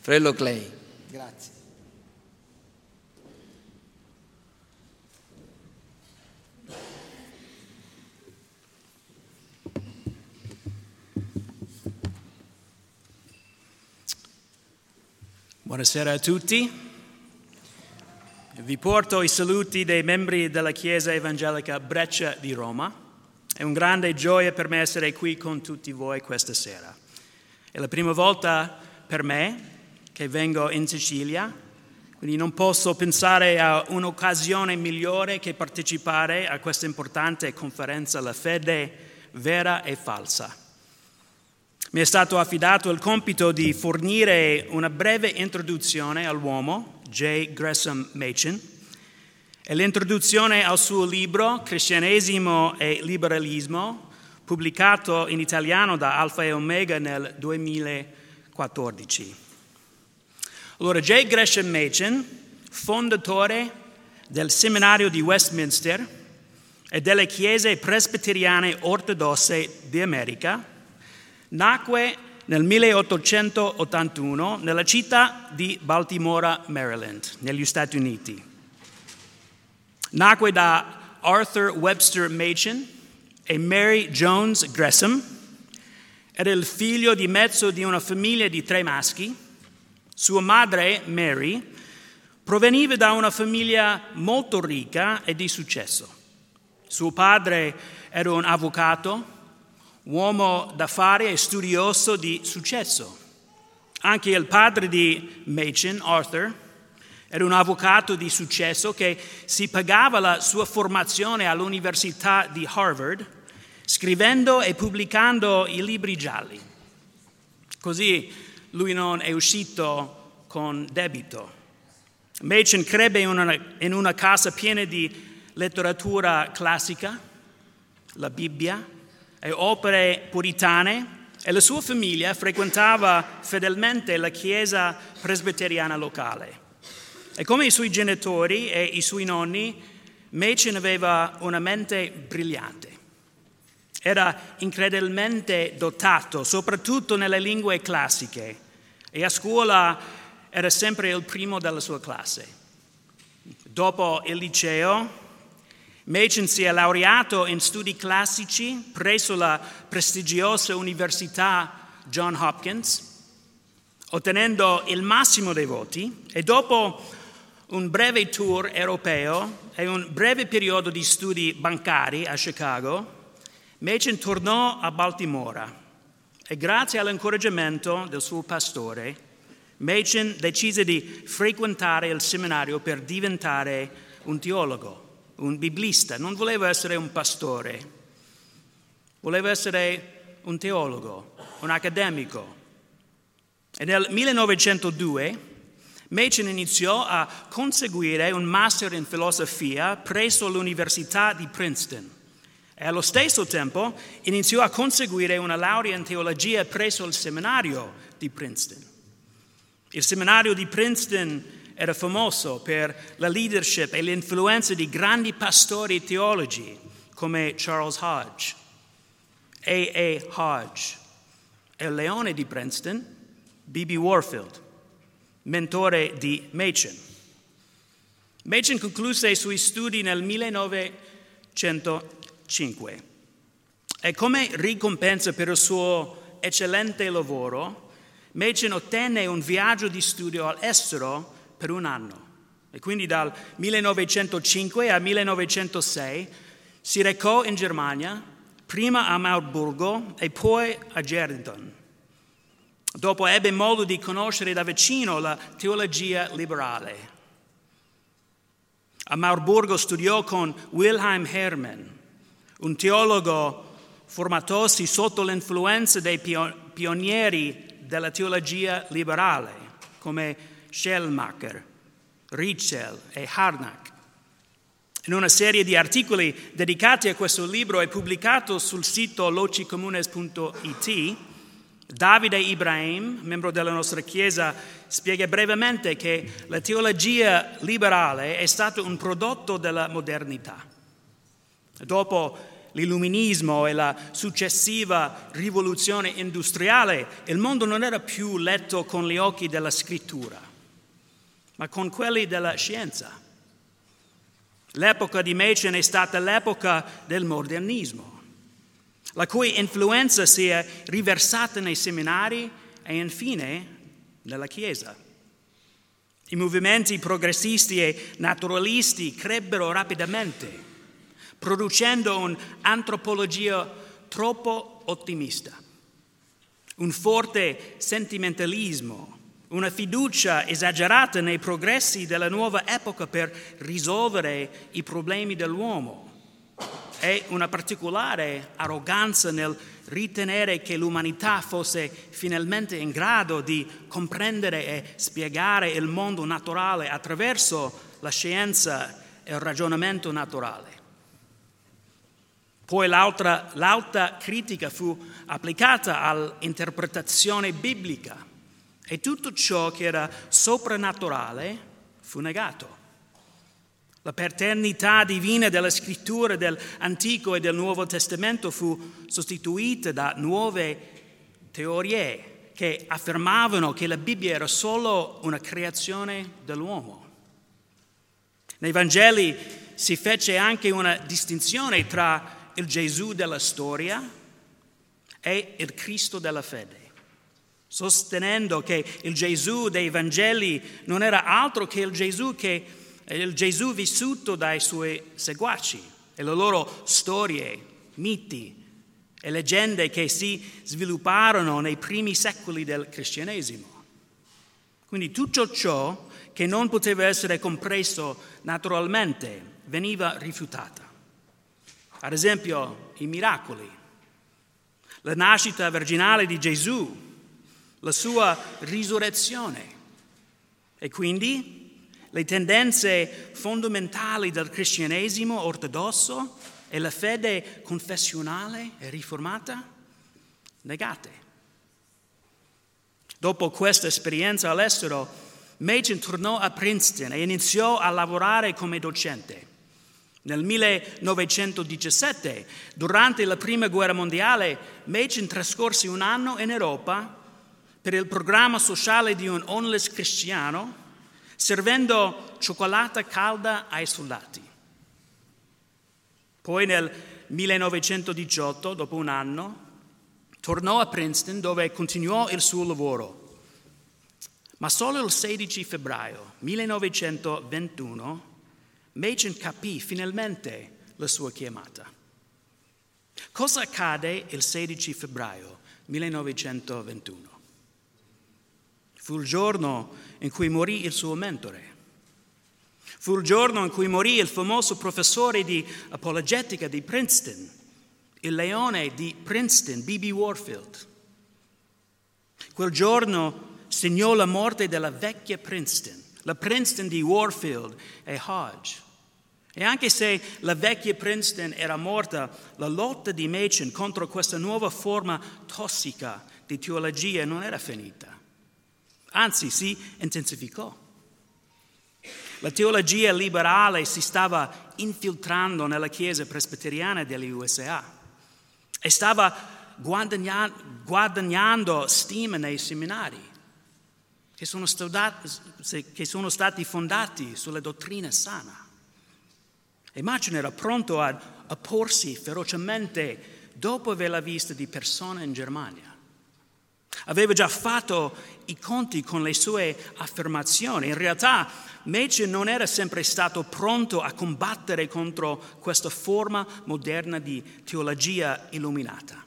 Fratello Clay, grazie. Buonasera a tutti. Vi porto i saluti dei membri della Chiesa Evangelica Breccia di Roma. È un grande gioia per me essere qui con tutti voi questa sera. È la prima volta per me che vengo in Sicilia, quindi non posso pensare a un'occasione migliore che partecipare a questa importante conferenza La fede vera e falsa. Mi è stato affidato il compito di fornire una breve introduzione all'uomo, J. Gresham Machen, e l'introduzione al suo libro Cristianesimo e Liberalismo, pubblicato in italiano da Alfa e Omega nel 2014. Allora, J. Gresham Machen, fondatore del seminario di Westminster e delle chiese presbiteriane ortodosse di America, Nacque nel 1881 nella città di Baltimora, Maryland, negli Stati Uniti. Nacque da Arthur Webster Machen e Mary Jones Gresham. Era il figlio di mezzo di una famiglia di tre maschi. Sua madre, Mary, proveniva da una famiglia molto ricca e di successo. Suo padre era un avvocato uomo d'affari e studioso di successo. Anche il padre di Machen, Arthur, era un avvocato di successo che si pagava la sua formazione all'Università di Harvard scrivendo e pubblicando i libri gialli. Così lui non è uscito con debito. Machen crebbe in una, in una casa piena di letteratura classica, la Bibbia, e opere puritane e la sua famiglia frequentava fedelmente la chiesa presbiteriana locale. E come i suoi genitori e i suoi nonni, Machen aveva una mente brillante. Era incredibilmente dotato, soprattutto nelle lingue classiche, e a scuola era sempre il primo della sua classe. Dopo il liceo Machen si è laureato in studi classici presso la prestigiosa Università John Hopkins, ottenendo il massimo dei voti e dopo un breve tour europeo e un breve periodo di studi bancari a Chicago, Machen tornò a Baltimora e grazie all'incoraggiamento del suo pastore, Machen decise di frequentare il seminario per diventare un teologo un biblista, non voleva essere un pastore, voleva essere un teologo, un accademico. E nel 1902 Machen iniziò a conseguire un master in filosofia presso l'Università di Princeton e allo stesso tempo iniziò a conseguire una laurea in teologia presso il seminario di Princeton. Il seminario di Princeton era famoso per la leadership e l'influenza di grandi pastori teologi come Charles Hodge, A.A. Hodge e il leone di Princeton, B.B. Warfield, mentore di Machen. Machen concluse i suoi studi nel 1905 e come ricompensa per il suo eccellente lavoro, Machen ottenne un viaggio di studio all'estero per un anno. E quindi dal 1905 al 1906 si recò in Germania, prima a Marburgo e poi a Gerdington. Dopo ebbe modo di conoscere da vicino la teologia liberale. A Marburgo studiò con Wilhelm Hermann, un teologo formatosi sotto l'influenza dei pionieri della teologia liberale, come Schellmacher, Ritschel e Harnack. In una serie di articoli dedicati a questo libro e pubblicato sul sito locicomunes.it, Davide Ibrahim, membro della nostra Chiesa, spiega brevemente che la teologia liberale è stato un prodotto della modernità. Dopo l'illuminismo e la successiva rivoluzione industriale, il mondo non era più letto con gli occhi della scrittura, ma con quelli della scienza. L'epoca di Machen è stata l'epoca del modernismo, la cui influenza si è riversata nei seminari e infine nella Chiesa. I movimenti progressisti e naturalisti crebbero rapidamente, producendo un'antropologia troppo ottimista, un forte sentimentalismo, una fiducia esagerata nei progressi della nuova epoca per risolvere i problemi dell'uomo e una particolare arroganza nel ritenere che l'umanità fosse finalmente in grado di comprendere e spiegare il mondo naturale attraverso la scienza e il ragionamento naturale. Poi l'altra, l'alta critica fu applicata all'interpretazione biblica e tutto ciò che era soprannaturale fu negato. La paternità divina della scrittura dell'Antico e del Nuovo Testamento fu sostituita da nuove teorie che affermavano che la Bibbia era solo una creazione dell'uomo. Nei Vangeli si fece anche una distinzione tra il Gesù della storia e il Cristo della fede sostenendo che il Gesù dei Vangeli non era altro che il Gesù, che, il Gesù vissuto dai suoi seguaci e le loro storie, miti e leggende che si svilupparono nei primi secoli del cristianesimo. Quindi tutto ciò che non poteva essere compreso naturalmente veniva rifiutato. Ad esempio i miracoli, la nascita virginale di Gesù, la sua risurrezione. E quindi le tendenze fondamentali del cristianesimo ortodosso e la fede confessionale e riformata negate. Dopo questa esperienza all'estero, Machen tornò a Princeton e iniziò a lavorare come docente. Nel 1917, durante la Prima Guerra Mondiale, Machen trascorse un anno in Europa per il programma sociale di un homeless cristiano, servendo cioccolata calda ai soldati. Poi nel 1918, dopo un anno, tornò a Princeton dove continuò il suo lavoro. Ma solo il 16 febbraio 1921 Machen capì finalmente la sua chiamata. Cosa accade il 16 febbraio 1921? Fu il giorno in cui morì il suo mentore. Fu il giorno in cui morì il famoso professore di apologetica di Princeton, il leone di Princeton, B.B. Warfield. Quel giorno segnò la morte della vecchia Princeton, la Princeton di Warfield e Hodge. E anche se la vecchia Princeton era morta, la lotta di Machen contro questa nuova forma tossica di teologia non era finita anzi si intensificò. La teologia liberale si stava infiltrando nella Chiesa presbiteriana degli USA e stava guadagnando stima nei seminari che sono, stati, che sono stati fondati sulla dottrina sana. E Machen era pronto a opporsi ferocemente dopo averla vista di persona in Germania. Aveva già fatto i conti con le sue affermazioni. In realtà Machen non era sempre stato pronto a combattere contro questa forma moderna di teologia illuminata.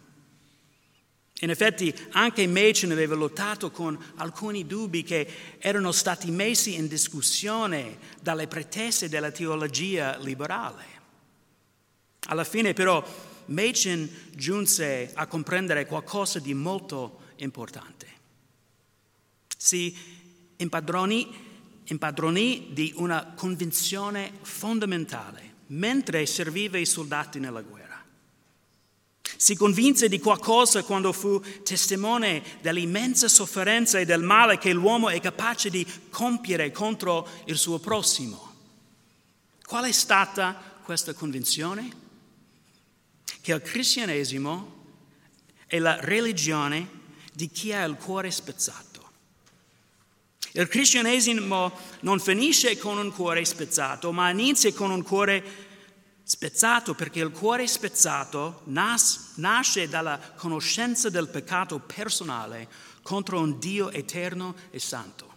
In effetti anche Machen aveva lottato con alcuni dubbi che erano stati messi in discussione dalle pretese della teologia liberale. Alla fine però Machen giunse a comprendere qualcosa di molto importante. Si impadronì, impadronì di una convinzione fondamentale mentre serviva i soldati nella guerra. Si convinse di qualcosa quando fu testimone dell'immensa sofferenza e del male che l'uomo è capace di compiere contro il suo prossimo. Qual è stata questa convinzione? che il cristianesimo è la religione di chi ha il cuore spezzato. Il cristianesimo non finisce con un cuore spezzato, ma inizia con un cuore spezzato perché il cuore spezzato nas- nasce dalla conoscenza del peccato personale contro un Dio eterno e santo.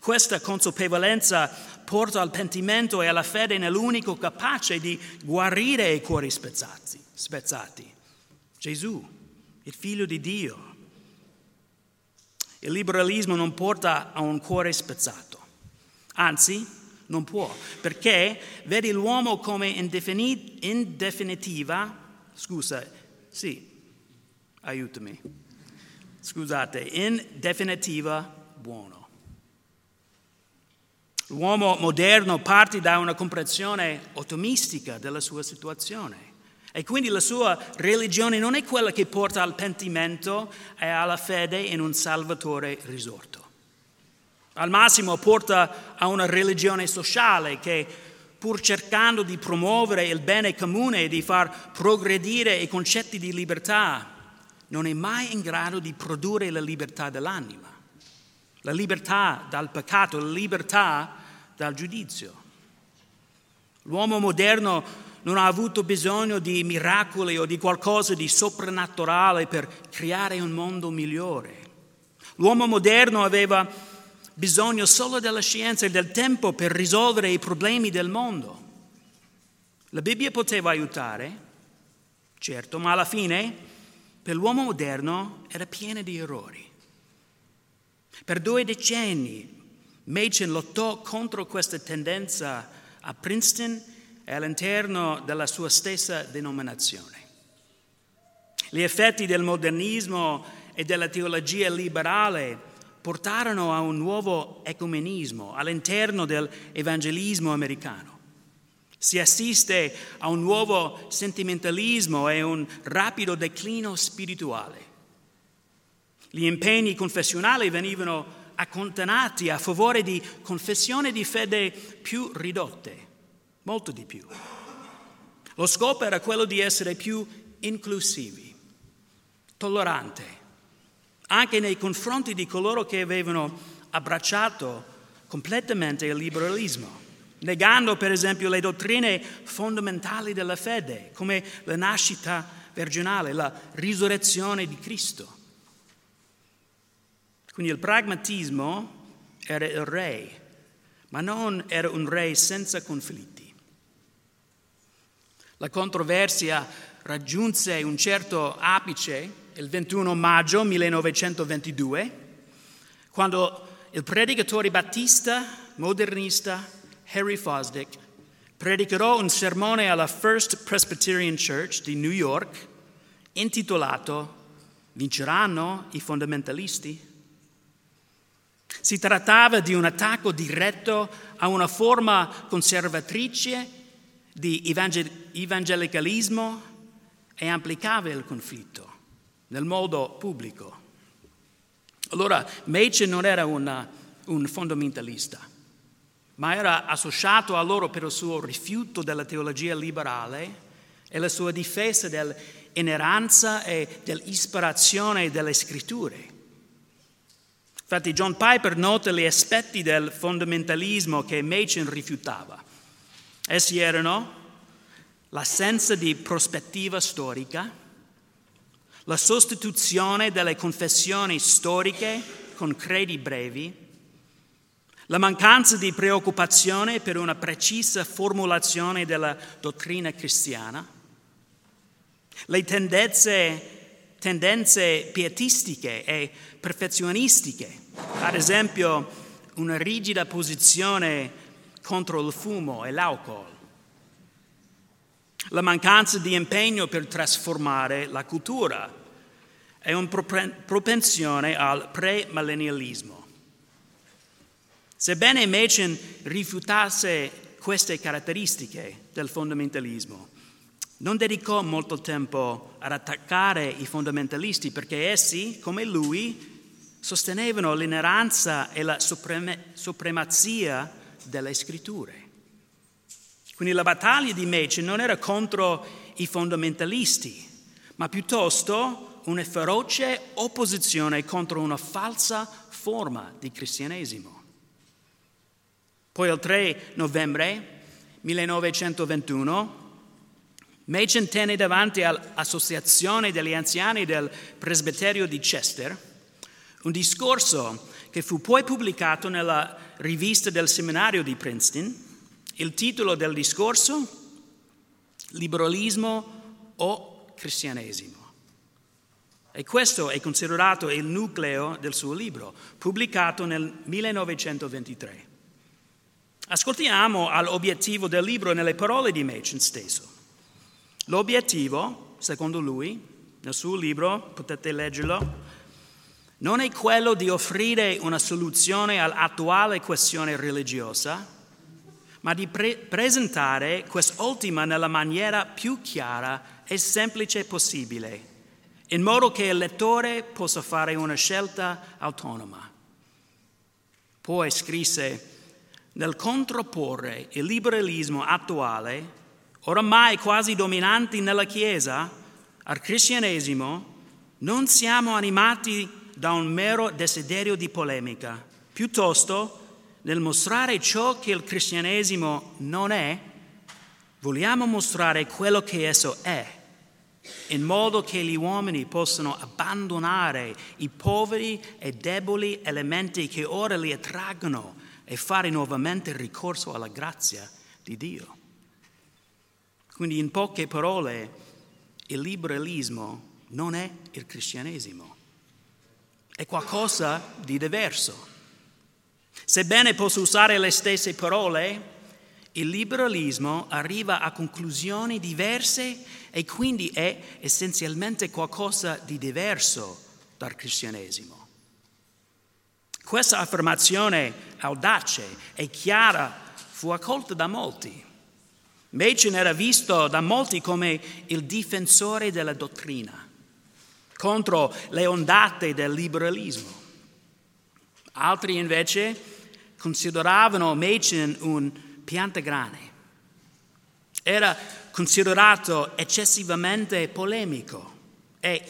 Questa consapevolezza porta al pentimento e alla fede nell'unico capace di guarire i cuori spezzati, spezzati Gesù, il figlio di Dio. Il liberalismo non porta a un cuore spezzato, anzi non può, perché vede l'uomo come in, defini- in definitiva, scusa, sì, aiutami, scusate, in definitiva buono. L'uomo moderno parte da una comprensione ottimistica della sua situazione e quindi la sua religione non è quella che porta al pentimento e alla fede in un Salvatore risorto. Al massimo porta a una religione sociale che, pur cercando di promuovere il bene comune e di far progredire i concetti di libertà, non è mai in grado di produrre la libertà dell'anima, la libertà dal peccato, la libertà dal giudizio. L'uomo moderno non ha avuto bisogno di miracoli o di qualcosa di soprannaturale per creare un mondo migliore. L'uomo moderno aveva bisogno solo della scienza e del tempo per risolvere i problemi del mondo. La Bibbia poteva aiutare, certo, ma alla fine per l'uomo moderno era piena di errori. Per due decenni Machen lottò contro questa tendenza a Princeton e all'interno della sua stessa denominazione. Gli effetti del modernismo e della teologia liberale portarono a un nuovo ecumenismo all'interno dell'evangelismo americano. Si assiste a un nuovo sentimentalismo e un rapido declino spirituale. Gli impegni confessionali venivano accantonati a favore di confessioni di fede più ridotte molto di più. Lo scopo era quello di essere più inclusivi, tolleranti, anche nei confronti di coloro che avevano abbracciato completamente il liberalismo, negando per esempio le dottrine fondamentali della fede, come la nascita virginale, la risurrezione di Cristo. Quindi il pragmatismo era il re, ma non era un re senza conflitti. La controversia raggiunse un certo apice il 21 maggio 1922, quando il predicatore battista modernista Harry Fosdick predicò un sermone alla First Presbyterian Church di New York intitolato Vinceranno i fondamentalisti? Si trattava di un attacco diretto a una forma conservatrice di evangelicalismo e applicava il conflitto nel modo pubblico. Allora, Machen non era una, un fondamentalista, ma era associato a loro per il suo rifiuto della teologia liberale e la sua difesa dell'ineranza e dell'ispirazione delle scritture. Infatti John Piper nota gli aspetti del fondamentalismo che Machen rifiutava. Essi erano l'assenza di prospettiva storica, la sostituzione delle confessioni storiche con credi brevi, la mancanza di preoccupazione per una precisa formulazione della dottrina cristiana, le tendenze, tendenze pietistiche e perfezionistiche, ad esempio una rigida posizione contro il fumo e l'alcol, la mancanza di impegno per trasformare la cultura e una propensione al premillennialismo. Sebbene Machen rifiutasse queste caratteristiche del fondamentalismo, non dedicò molto tempo ad attaccare i fondamentalisti perché essi, come lui, sostenevano l'ineranza e la supremazia delle scritture. Quindi la battaglia di Machen non era contro i fondamentalisti, ma piuttosto una feroce opposizione contro una falsa forma di cristianesimo. Poi il 3 novembre 1921 Machen tenne davanti all'Associazione degli Anziani del Presbiterio di Chester un discorso che fu poi pubblicato nella rivista del seminario di Princeton. Il titolo del discorso? Liberalismo o cristianesimo. E questo è considerato il nucleo del suo libro, pubblicato nel 1923. Ascoltiamo all'obiettivo del libro nelle parole di Machen stesso. L'obiettivo, secondo lui, nel suo libro, potete leggerlo, non è quello di offrire una soluzione all'attuale questione religiosa, ma di pre- presentare quest'ultima nella maniera più chiara e semplice possibile, in modo che il lettore possa fare una scelta autonoma. Poi scrisse, nel controporre il liberalismo attuale, oramai quasi dominante nella Chiesa, al cristianesimo, non siamo animati da un mero desiderio di polemica, piuttosto nel mostrare ciò che il cristianesimo non è, vogliamo mostrare quello che esso è, in modo che gli uomini possano abbandonare i poveri e deboli elementi che ora li attraggono e fare nuovamente ricorso alla grazia di Dio. Quindi in poche parole, il liberalismo non è il cristianesimo, è qualcosa di diverso. Sebbene posso usare le stesse parole, il liberalismo arriva a conclusioni diverse e quindi è essenzialmente qualcosa di diverso dal cristianesimo. Questa affermazione audace e chiara fu accolta da molti. Machen era visto da molti come il difensore della dottrina contro le ondate del liberalismo. Altri invece consideravano Machen un piantagrane. Era considerato eccessivamente polemico e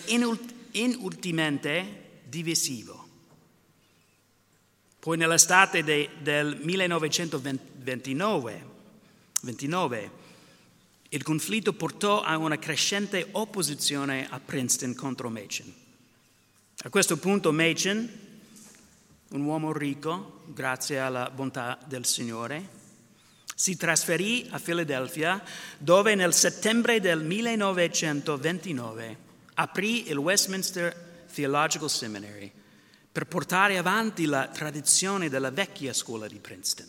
inutilmente divisivo. Poi nell'estate de, del 1929 29, il conflitto portò a una crescente opposizione a Princeton contro Machen. A questo punto Machen, un uomo ricco, grazie alla bontà del Signore, si trasferì a Filadelfia dove nel settembre del 1929 aprì il Westminster Theological Seminary per portare avanti la tradizione della vecchia scuola di Princeton.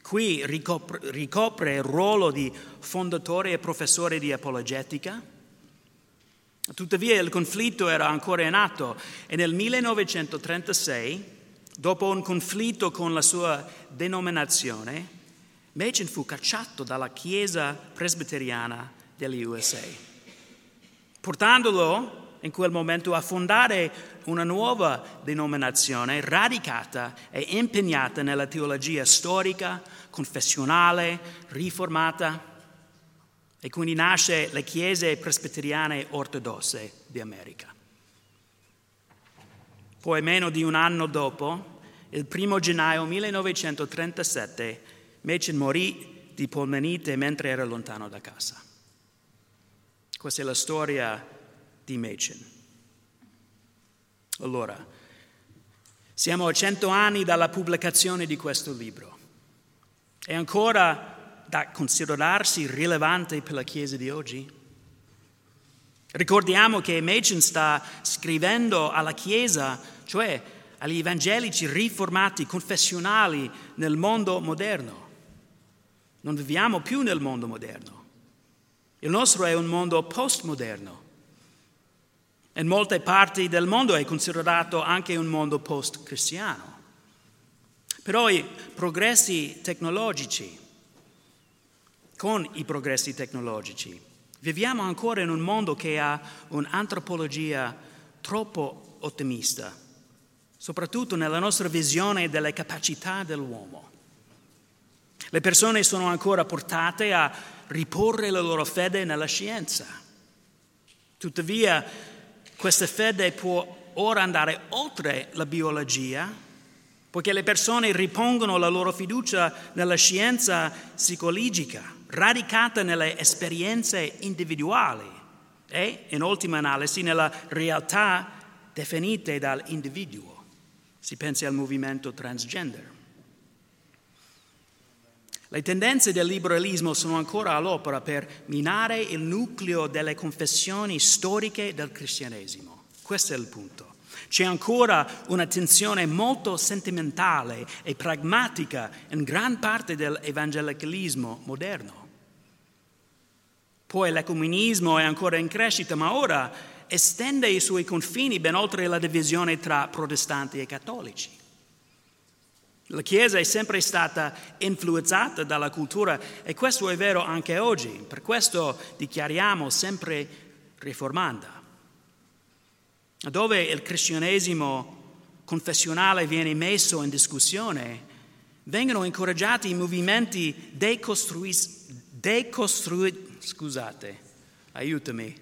Qui ricopre, ricopre il ruolo di fondatore e professore di apologetica. Tuttavia il conflitto era ancora in atto e nel 1936, dopo un conflitto con la sua denominazione, Machen fu cacciato dalla Chiesa presbiteriana degli USA, portandolo in quel momento a fondare una nuova denominazione radicata e impegnata nella teologia storica, confessionale, riformata. E quindi nasce le chiese presbiteriane ortodosse di America. Poi meno di un anno dopo, il primo gennaio 1937, Machen morì di polmonite mentre era lontano da casa. Questa è la storia di Machen. Allora, siamo a cento anni dalla pubblicazione di questo libro. È ancora da considerarsi rilevante per la Chiesa di oggi? Ricordiamo che Machen sta scrivendo alla Chiesa, cioè agli evangelici riformati, confessionali nel mondo moderno. Non viviamo più nel mondo moderno. Il nostro è un mondo postmoderno in molte parti del mondo è considerato anche un mondo post-cristiano. Però i progressi tecnologici, con i progressi tecnologici, viviamo ancora in un mondo che ha un'antropologia troppo ottimista, soprattutto nella nostra visione delle capacità dell'uomo. Le persone sono ancora portate a riporre la loro fede nella scienza. Tuttavia, questa fede può ora andare oltre la biologia, poiché le persone ripongono la loro fiducia nella scienza psicologica, radicata nelle esperienze individuali e, in ultima analisi, nella realtà definite dall'individuo. Si pensi al movimento transgender. Le tendenze del liberalismo sono ancora all'opera per minare il nucleo delle confessioni storiche del cristianesimo. Questo è il punto. C'è ancora una tensione molto sentimentale e pragmatica in gran parte dell'evangelicalismo moderno. Poi l'ecumenismo è ancora in crescita, ma ora estende i suoi confini ben oltre la divisione tra protestanti e cattolici. La Chiesa è sempre stata influenzata dalla cultura e questo è vero anche oggi, per questo dichiariamo sempre riformanda. Dove il cristianesimo confessionale viene messo in discussione, vengono incoraggiati i movimenti decostruiti, decostrui, scusate, aiutami,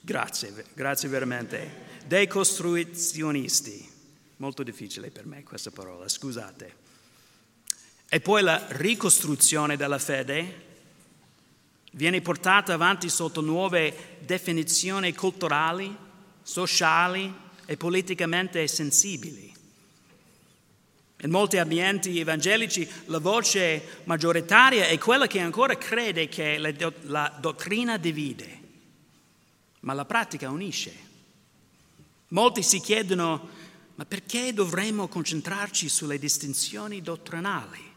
grazie, grazie veramente, decostruizionisti. Molto difficile per me questa parola, scusate. E poi la ricostruzione della fede viene portata avanti sotto nuove definizioni culturali, sociali e politicamente sensibili. In molti ambienti evangelici la voce maggioritaria è quella che ancora crede che la dottrina divide, ma la pratica unisce. Molti si chiedono ma perché dovremmo concentrarci sulle distinzioni dottrinali?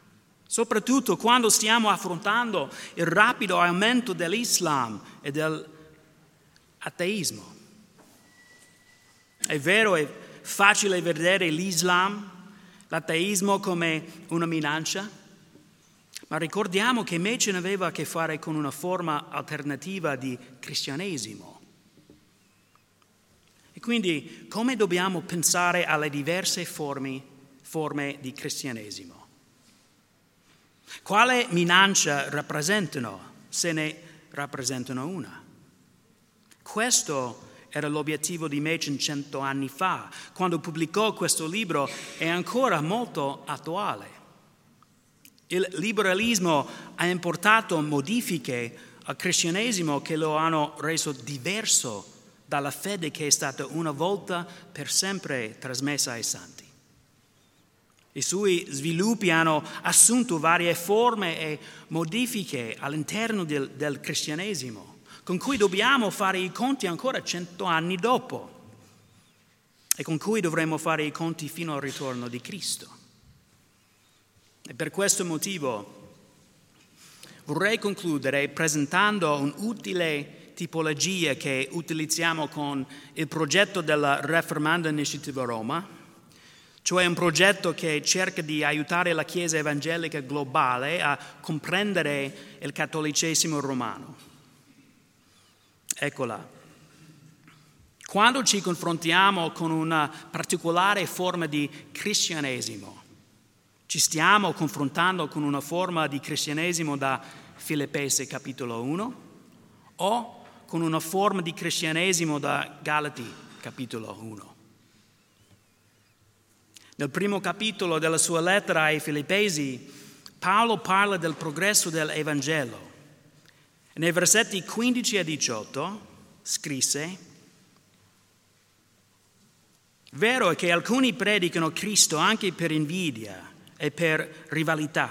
Soprattutto quando stiamo affrontando il rapido aumento dell'Islam e dell'ateismo. È vero, è facile vedere l'Islam, l'ateismo come una minaccia, ma ricordiamo che Machen aveva a che fare con una forma alternativa di cristianesimo quindi come dobbiamo pensare alle diverse forme, forme di cristianesimo? Quale minaccia rappresentano, se ne rappresentano una? Questo era l'obiettivo di Machen cento anni fa, quando pubblicò questo libro, è ancora molto attuale. Il liberalismo ha importato modifiche al cristianesimo che lo hanno reso diverso dalla fede che è stata una volta per sempre trasmessa ai santi. I suoi sviluppi hanno assunto varie forme e modifiche all'interno del, del cristianesimo, con cui dobbiamo fare i conti ancora cento anni dopo e con cui dovremo fare i conti fino al ritorno di Cristo. E per questo motivo vorrei concludere presentando un utile tipologia che utilizziamo con il progetto della Reformanda Initiative Roma, cioè un progetto che cerca di aiutare la Chiesa evangelica globale a comprendere il cattolicesimo romano. Eccola. Quando ci confrontiamo con una particolare forma di cristianesimo, ci stiamo confrontando con una forma di cristianesimo da Filippesi capitolo 1 o con una forma di cristianesimo da Galati capitolo 1. Nel primo capitolo della sua lettera ai Filippesi, Paolo parla del progresso dell'Evangelo. Nei versetti 15 e 18 scrisse, Vero è che alcuni predicano Cristo anche per invidia e per rivalità,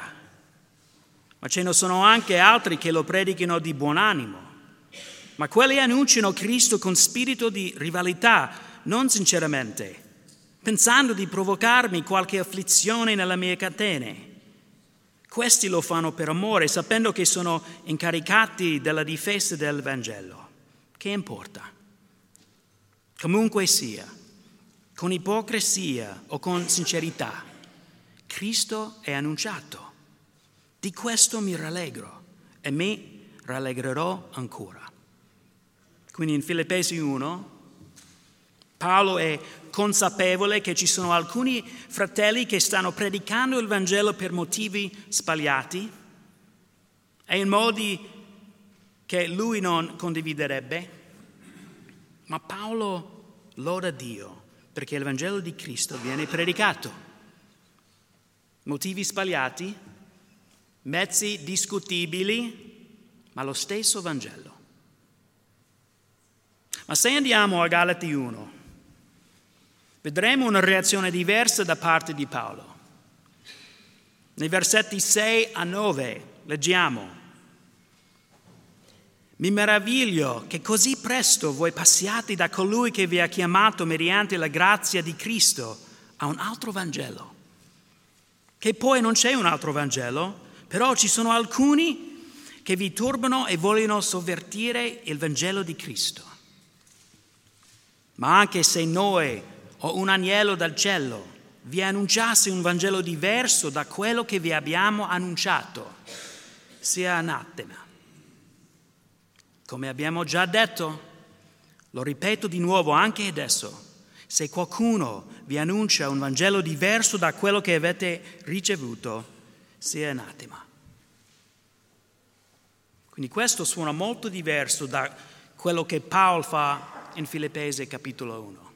ma ce ne sono anche altri che lo predicano di buon animo ma quelli annunciano Cristo con spirito di rivalità, non sinceramente, pensando di provocarmi qualche afflizione nelle mie catene. Questi lo fanno per amore, sapendo che sono incaricati della difesa del Vangelo. Che importa? Comunque sia, con ipocrisia o con sincerità, Cristo è annunciato. Di questo mi rallegro e mi rallegrerò ancora. Quindi in Filippesi 1 Paolo è consapevole che ci sono alcuni fratelli che stanno predicando il Vangelo per motivi sbagliati e in modi che lui non condividerebbe, ma Paolo loda Dio perché il Vangelo di Cristo viene predicato. Motivi sbagliati, mezzi discutibili, ma lo stesso Vangelo. Ma se andiamo a Galati 1, vedremo una reazione diversa da parte di Paolo. Nei versetti 6 a 9 leggiamo. Mi meraviglio che così presto voi passiate da colui che vi ha chiamato mediante la grazia di Cristo a un altro Vangelo. Che poi non c'è un altro Vangelo, però ci sono alcuni che vi turbano e vogliono sovvertire il Vangelo di Cristo. Ma anche se noi o un agnello dal cielo vi annunciasse un Vangelo diverso da quello che vi abbiamo annunciato, sia anatema. Come abbiamo già detto, lo ripeto di nuovo anche adesso, se qualcuno vi annuncia un Vangelo diverso da quello che avete ricevuto, sia anatema. Quindi questo suona molto diverso da quello che Paolo fa in Filippesi capitolo 1.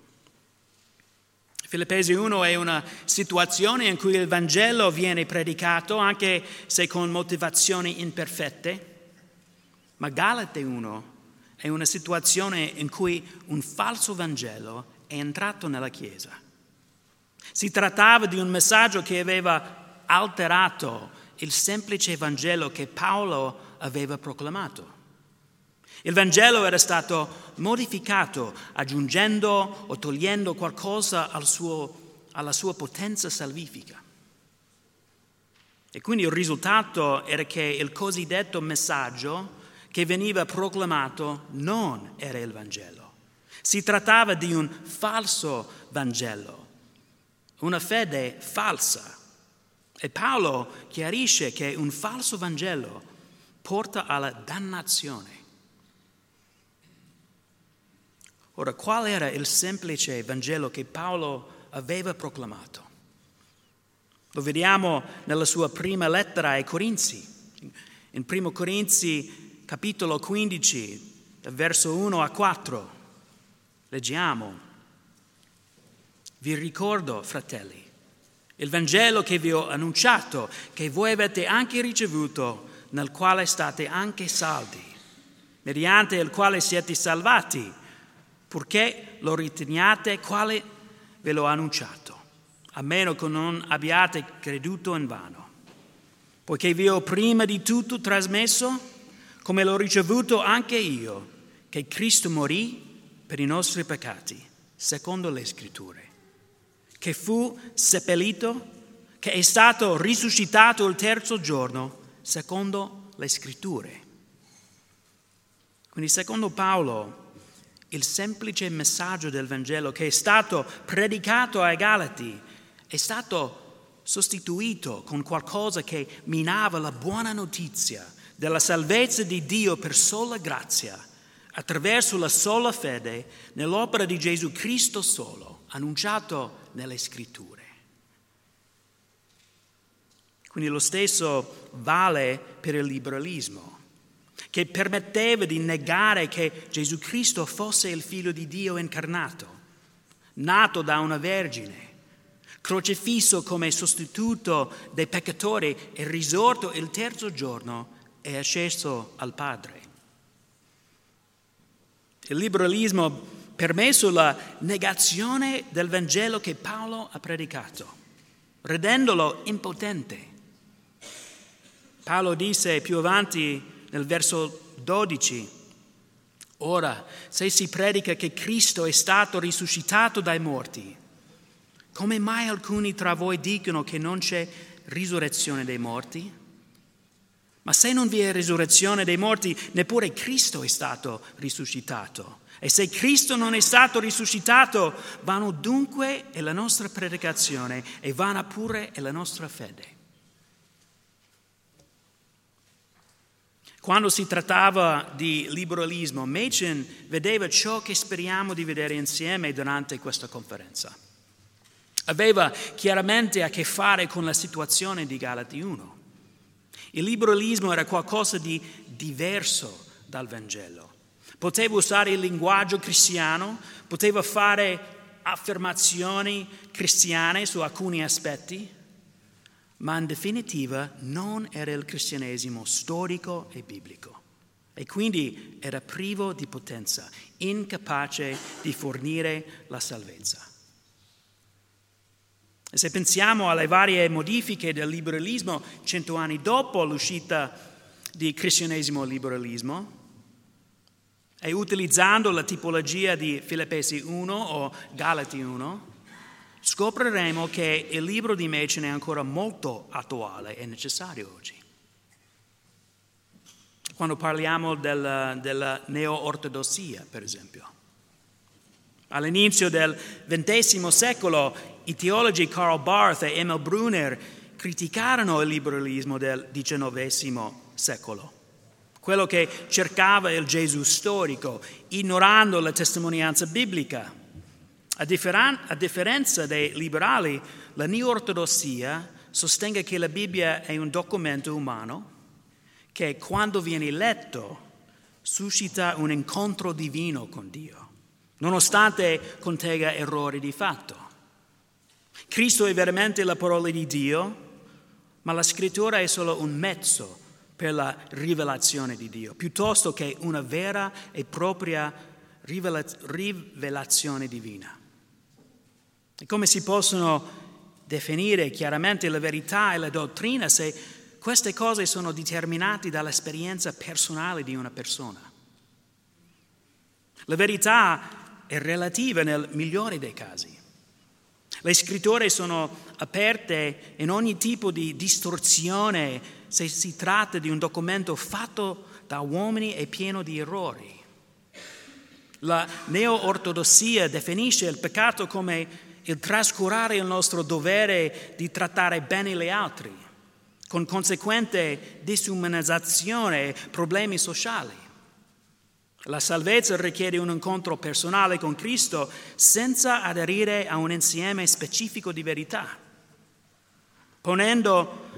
Filippesi 1 è una situazione in cui il Vangelo viene predicato, anche se con motivazioni imperfette, ma Galate 1 è una situazione in cui un falso Vangelo è entrato nella Chiesa. Si trattava di un messaggio che aveva alterato il semplice Vangelo che Paolo aveva proclamato. Il Vangelo era stato modificato aggiungendo o togliendo qualcosa al suo, alla sua potenza salvifica. E quindi il risultato era che il cosiddetto messaggio che veniva proclamato non era il Vangelo. Si trattava di un falso Vangelo, una fede falsa. E Paolo chiarisce che un falso Vangelo porta alla dannazione. Ora, qual era il semplice Vangelo che Paolo aveva proclamato? Lo vediamo nella sua prima lettera ai Corinzi. In 1 Corinzi capitolo 15, verso 1 a 4, leggiamo. Vi ricordo, fratelli, il Vangelo che vi ho annunciato, che voi avete anche ricevuto, nel quale state anche saldi, mediante il quale siete salvati purché lo riteniate quale ve l'ho annunciato, a meno che non abbiate creduto in vano. Poiché vi ho prima di tutto trasmesso, come l'ho ricevuto anche io, che Cristo morì per i nostri peccati, secondo le scritture, che fu seppellito, che è stato risuscitato il terzo giorno, secondo le scritture. Quindi secondo Paolo il semplice messaggio del Vangelo che è stato predicato ai Galati è stato sostituito con qualcosa che minava la buona notizia della salvezza di Dio per sola grazia, attraverso la sola fede nell'opera di Gesù Cristo solo, annunciato nelle scritture. Quindi lo stesso vale per il liberalismo che permetteva di negare che Gesù Cristo fosse il figlio di Dio incarnato, nato da una vergine, crocifisso come sostituto dei peccatori e risorto il terzo giorno e asceso al Padre. Il liberalismo permesso la negazione del Vangelo che Paolo ha predicato, rendendolo impotente. Paolo disse più avanti nel verso 12. Ora, se si predica che Cristo è stato risuscitato dai morti, come mai alcuni tra voi dicono che non c'è risurrezione dei morti? Ma se non vi è risurrezione dei morti, neppure Cristo è stato risuscitato. E se Cristo non è stato risuscitato, vano dunque è la nostra predicazione e vana pure è la nostra fede. Quando si trattava di liberalismo, Machen vedeva ciò che speriamo di vedere insieme durante questa conferenza. Aveva chiaramente a che fare con la situazione di Galati 1. Il liberalismo era qualcosa di diverso dal Vangelo. Poteva usare il linguaggio cristiano, poteva fare affermazioni cristiane su alcuni aspetti, ma in definitiva non era il cristianesimo storico e biblico e quindi era privo di potenza, incapace di fornire la salvezza. E se pensiamo alle varie modifiche del liberalismo cento anni dopo l'uscita di cristianesimo e liberalismo, e utilizzando la tipologia di Filippesi 1 o Galati 1, scopriremo che il libro di Machen è ancora molto attuale e necessario oggi. Quando parliamo della, della neo-ortodossia, per esempio. All'inizio del XX secolo i teologi Karl Barth e Emil Brunner criticarono il liberalismo del XIX secolo, quello che cercava il Gesù storico, ignorando la testimonianza biblica. A, differen- a differenza dei liberali, la neo-ortodossia sostenga che la Bibbia è un documento umano che quando viene letto suscita un incontro divino con Dio, nonostante contenga errori di fatto. Cristo è veramente la parola di Dio, ma la scrittura è solo un mezzo per la rivelazione di Dio, piuttosto che una vera e propria rivelazione divina. E come si possono definire chiaramente la verità e la dottrina se queste cose sono determinate dall'esperienza personale di una persona? La verità è relativa nel migliore dei casi. Le scritture sono aperte in ogni tipo di distorsione se si tratta di un documento fatto da uomini e pieno di errori. La neo-ortodossia definisce il peccato come il trascurare il nostro dovere di trattare bene gli altri, con conseguente disumanizzazione e problemi sociali. La salvezza richiede un incontro personale con Cristo senza aderire a un insieme specifico di verità. Ponendo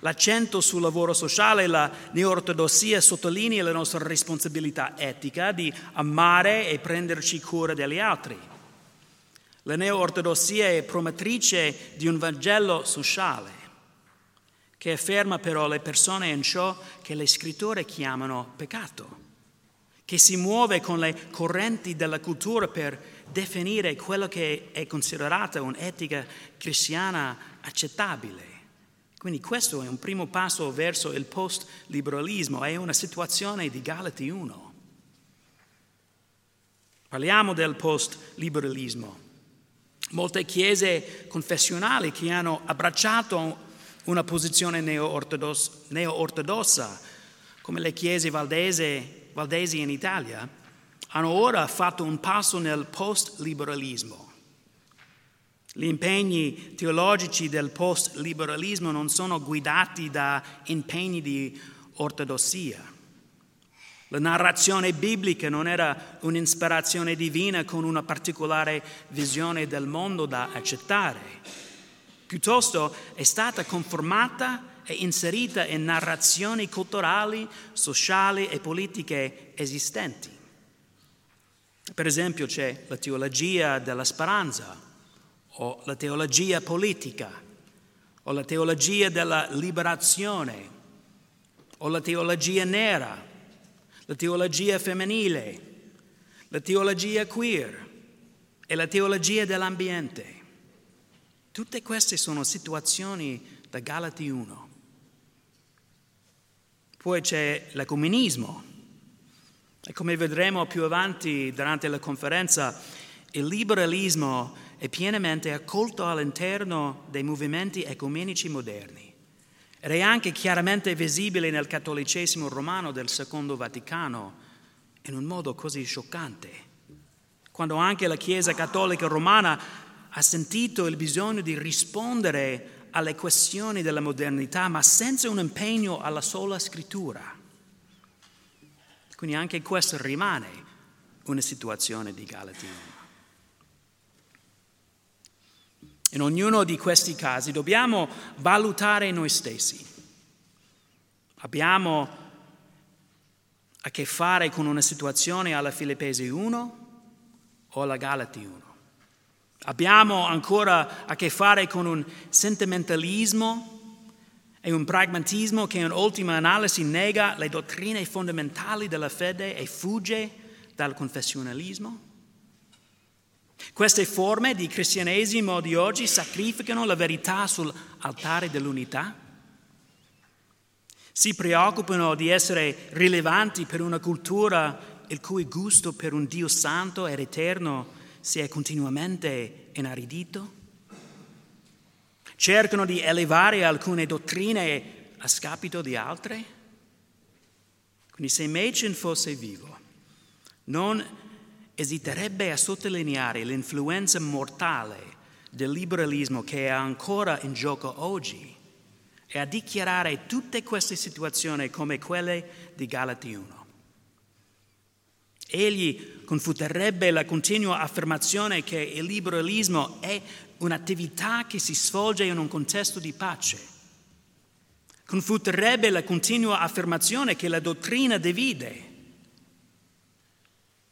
l'accento sul lavoro sociale, la neortodossia sottolinea la nostra responsabilità etica di amare e prenderci cura degli altri la neo-ortodossia è promotrice di un Vangelo sociale che afferma però le persone in ciò che le scritture chiamano peccato, che si muove con le correnti della cultura per definire quello che è considerata un'etica cristiana accettabile. Quindi questo è un primo passo verso il post-liberalismo, è una situazione di Galati 1. Parliamo del post-liberalismo. Molte chiese confessionali che hanno abbracciato una posizione neo-ortodossa, come le chiese valdese, valdesi in Italia, hanno ora fatto un passo nel post-liberalismo. Gli impegni teologici del post-liberalismo non sono guidati da impegni di ortodossia la narrazione biblica non era un'ispirazione divina con una particolare visione del mondo da accettare, piuttosto è stata conformata e inserita in narrazioni culturali, sociali e politiche esistenti. Per esempio c'è la teologia della speranza o la teologia politica o la teologia della liberazione o la teologia nera la teologia femminile, la teologia queer e la teologia dell'ambiente. Tutte queste sono situazioni da Galati 1. Poi c'è l'ecumenismo e come vedremo più avanti durante la conferenza, il liberalismo è pienamente accolto all'interno dei movimenti ecumenici moderni. Ed è anche chiaramente visibile nel cattolicesimo romano del Secondo Vaticano in un modo così scioccante, quando anche la Chiesa cattolica romana ha sentito il bisogno di rispondere alle questioni della modernità, ma senza un impegno alla sola scrittura. Quindi anche questo rimane una situazione di Galati 1. In ognuno di questi casi dobbiamo valutare noi stessi. Abbiamo a che fare con una situazione alla Filippesi 1 o alla Galati 1. Abbiamo ancora a che fare con un sentimentalismo e un pragmatismo che in ultima analisi nega le dottrine fondamentali della fede e fugge dal confessionalismo. Queste forme di cristianesimo di oggi sacrificano la verità sull'altare dell'unità. Si preoccupano di essere rilevanti per una cultura il cui gusto per un Dio santo ed eterno si è continuamente inaridito? Cercano di elevare alcune dottrine a scapito di altre? Quindi se Machen fosse vivo, non esiterebbe a sottolineare l'influenza mortale del liberalismo che è ancora in gioco oggi e a dichiarare tutte queste situazioni come quelle di Galati 1. Egli confuterebbe la continua affermazione che il liberalismo è un'attività che si svolge in un contesto di pace. Confuterebbe la continua affermazione che la dottrina divide.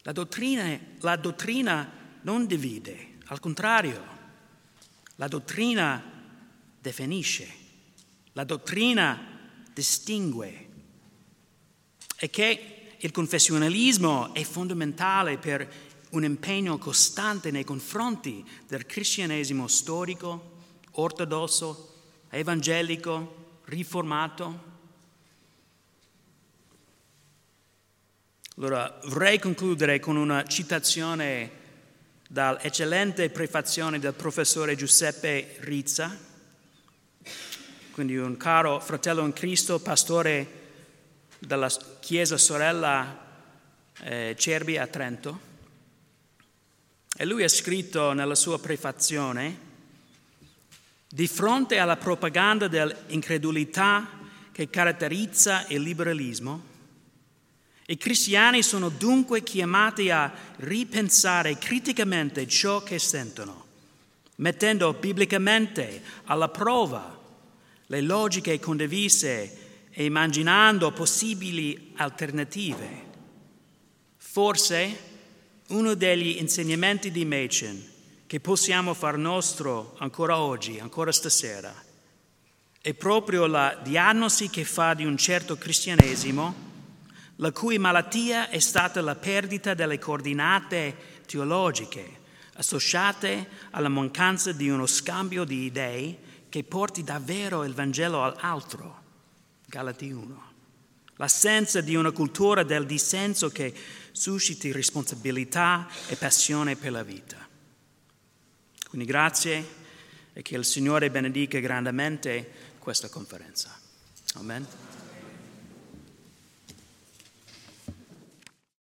La dottrina, la dottrina non divide, al contrario, la dottrina definisce, la dottrina distingue e che il confessionalismo è fondamentale per un impegno costante nei confronti del cristianesimo storico, ortodosso, evangelico, riformato. Allora vorrei concludere con una citazione dall'eccellente prefazione del professore Giuseppe Rizza, quindi un caro fratello in Cristo, pastore dalla chiesa sorella eh, Cerbi a Trento. E lui ha scritto nella sua prefazione, di fronte alla propaganda dell'incredulità che caratterizza il liberalismo, i cristiani sono dunque chiamati a ripensare criticamente ciò che sentono, mettendo biblicamente alla prova le logiche condivise e immaginando possibili alternative. Forse uno degli insegnamenti di Machen che possiamo far nostro ancora oggi, ancora stasera, è proprio la diagnosi che fa di un certo cristianesimo, la cui malattia è stata la perdita delle coordinate teologiche associate alla mancanza di uno scambio di idee che porti davvero il Vangelo all'altro. Galati 1. L'assenza di una cultura del dissenso che susciti responsabilità e passione per la vita. Quindi grazie e che il Signore benedica grandemente questa conferenza. Amen.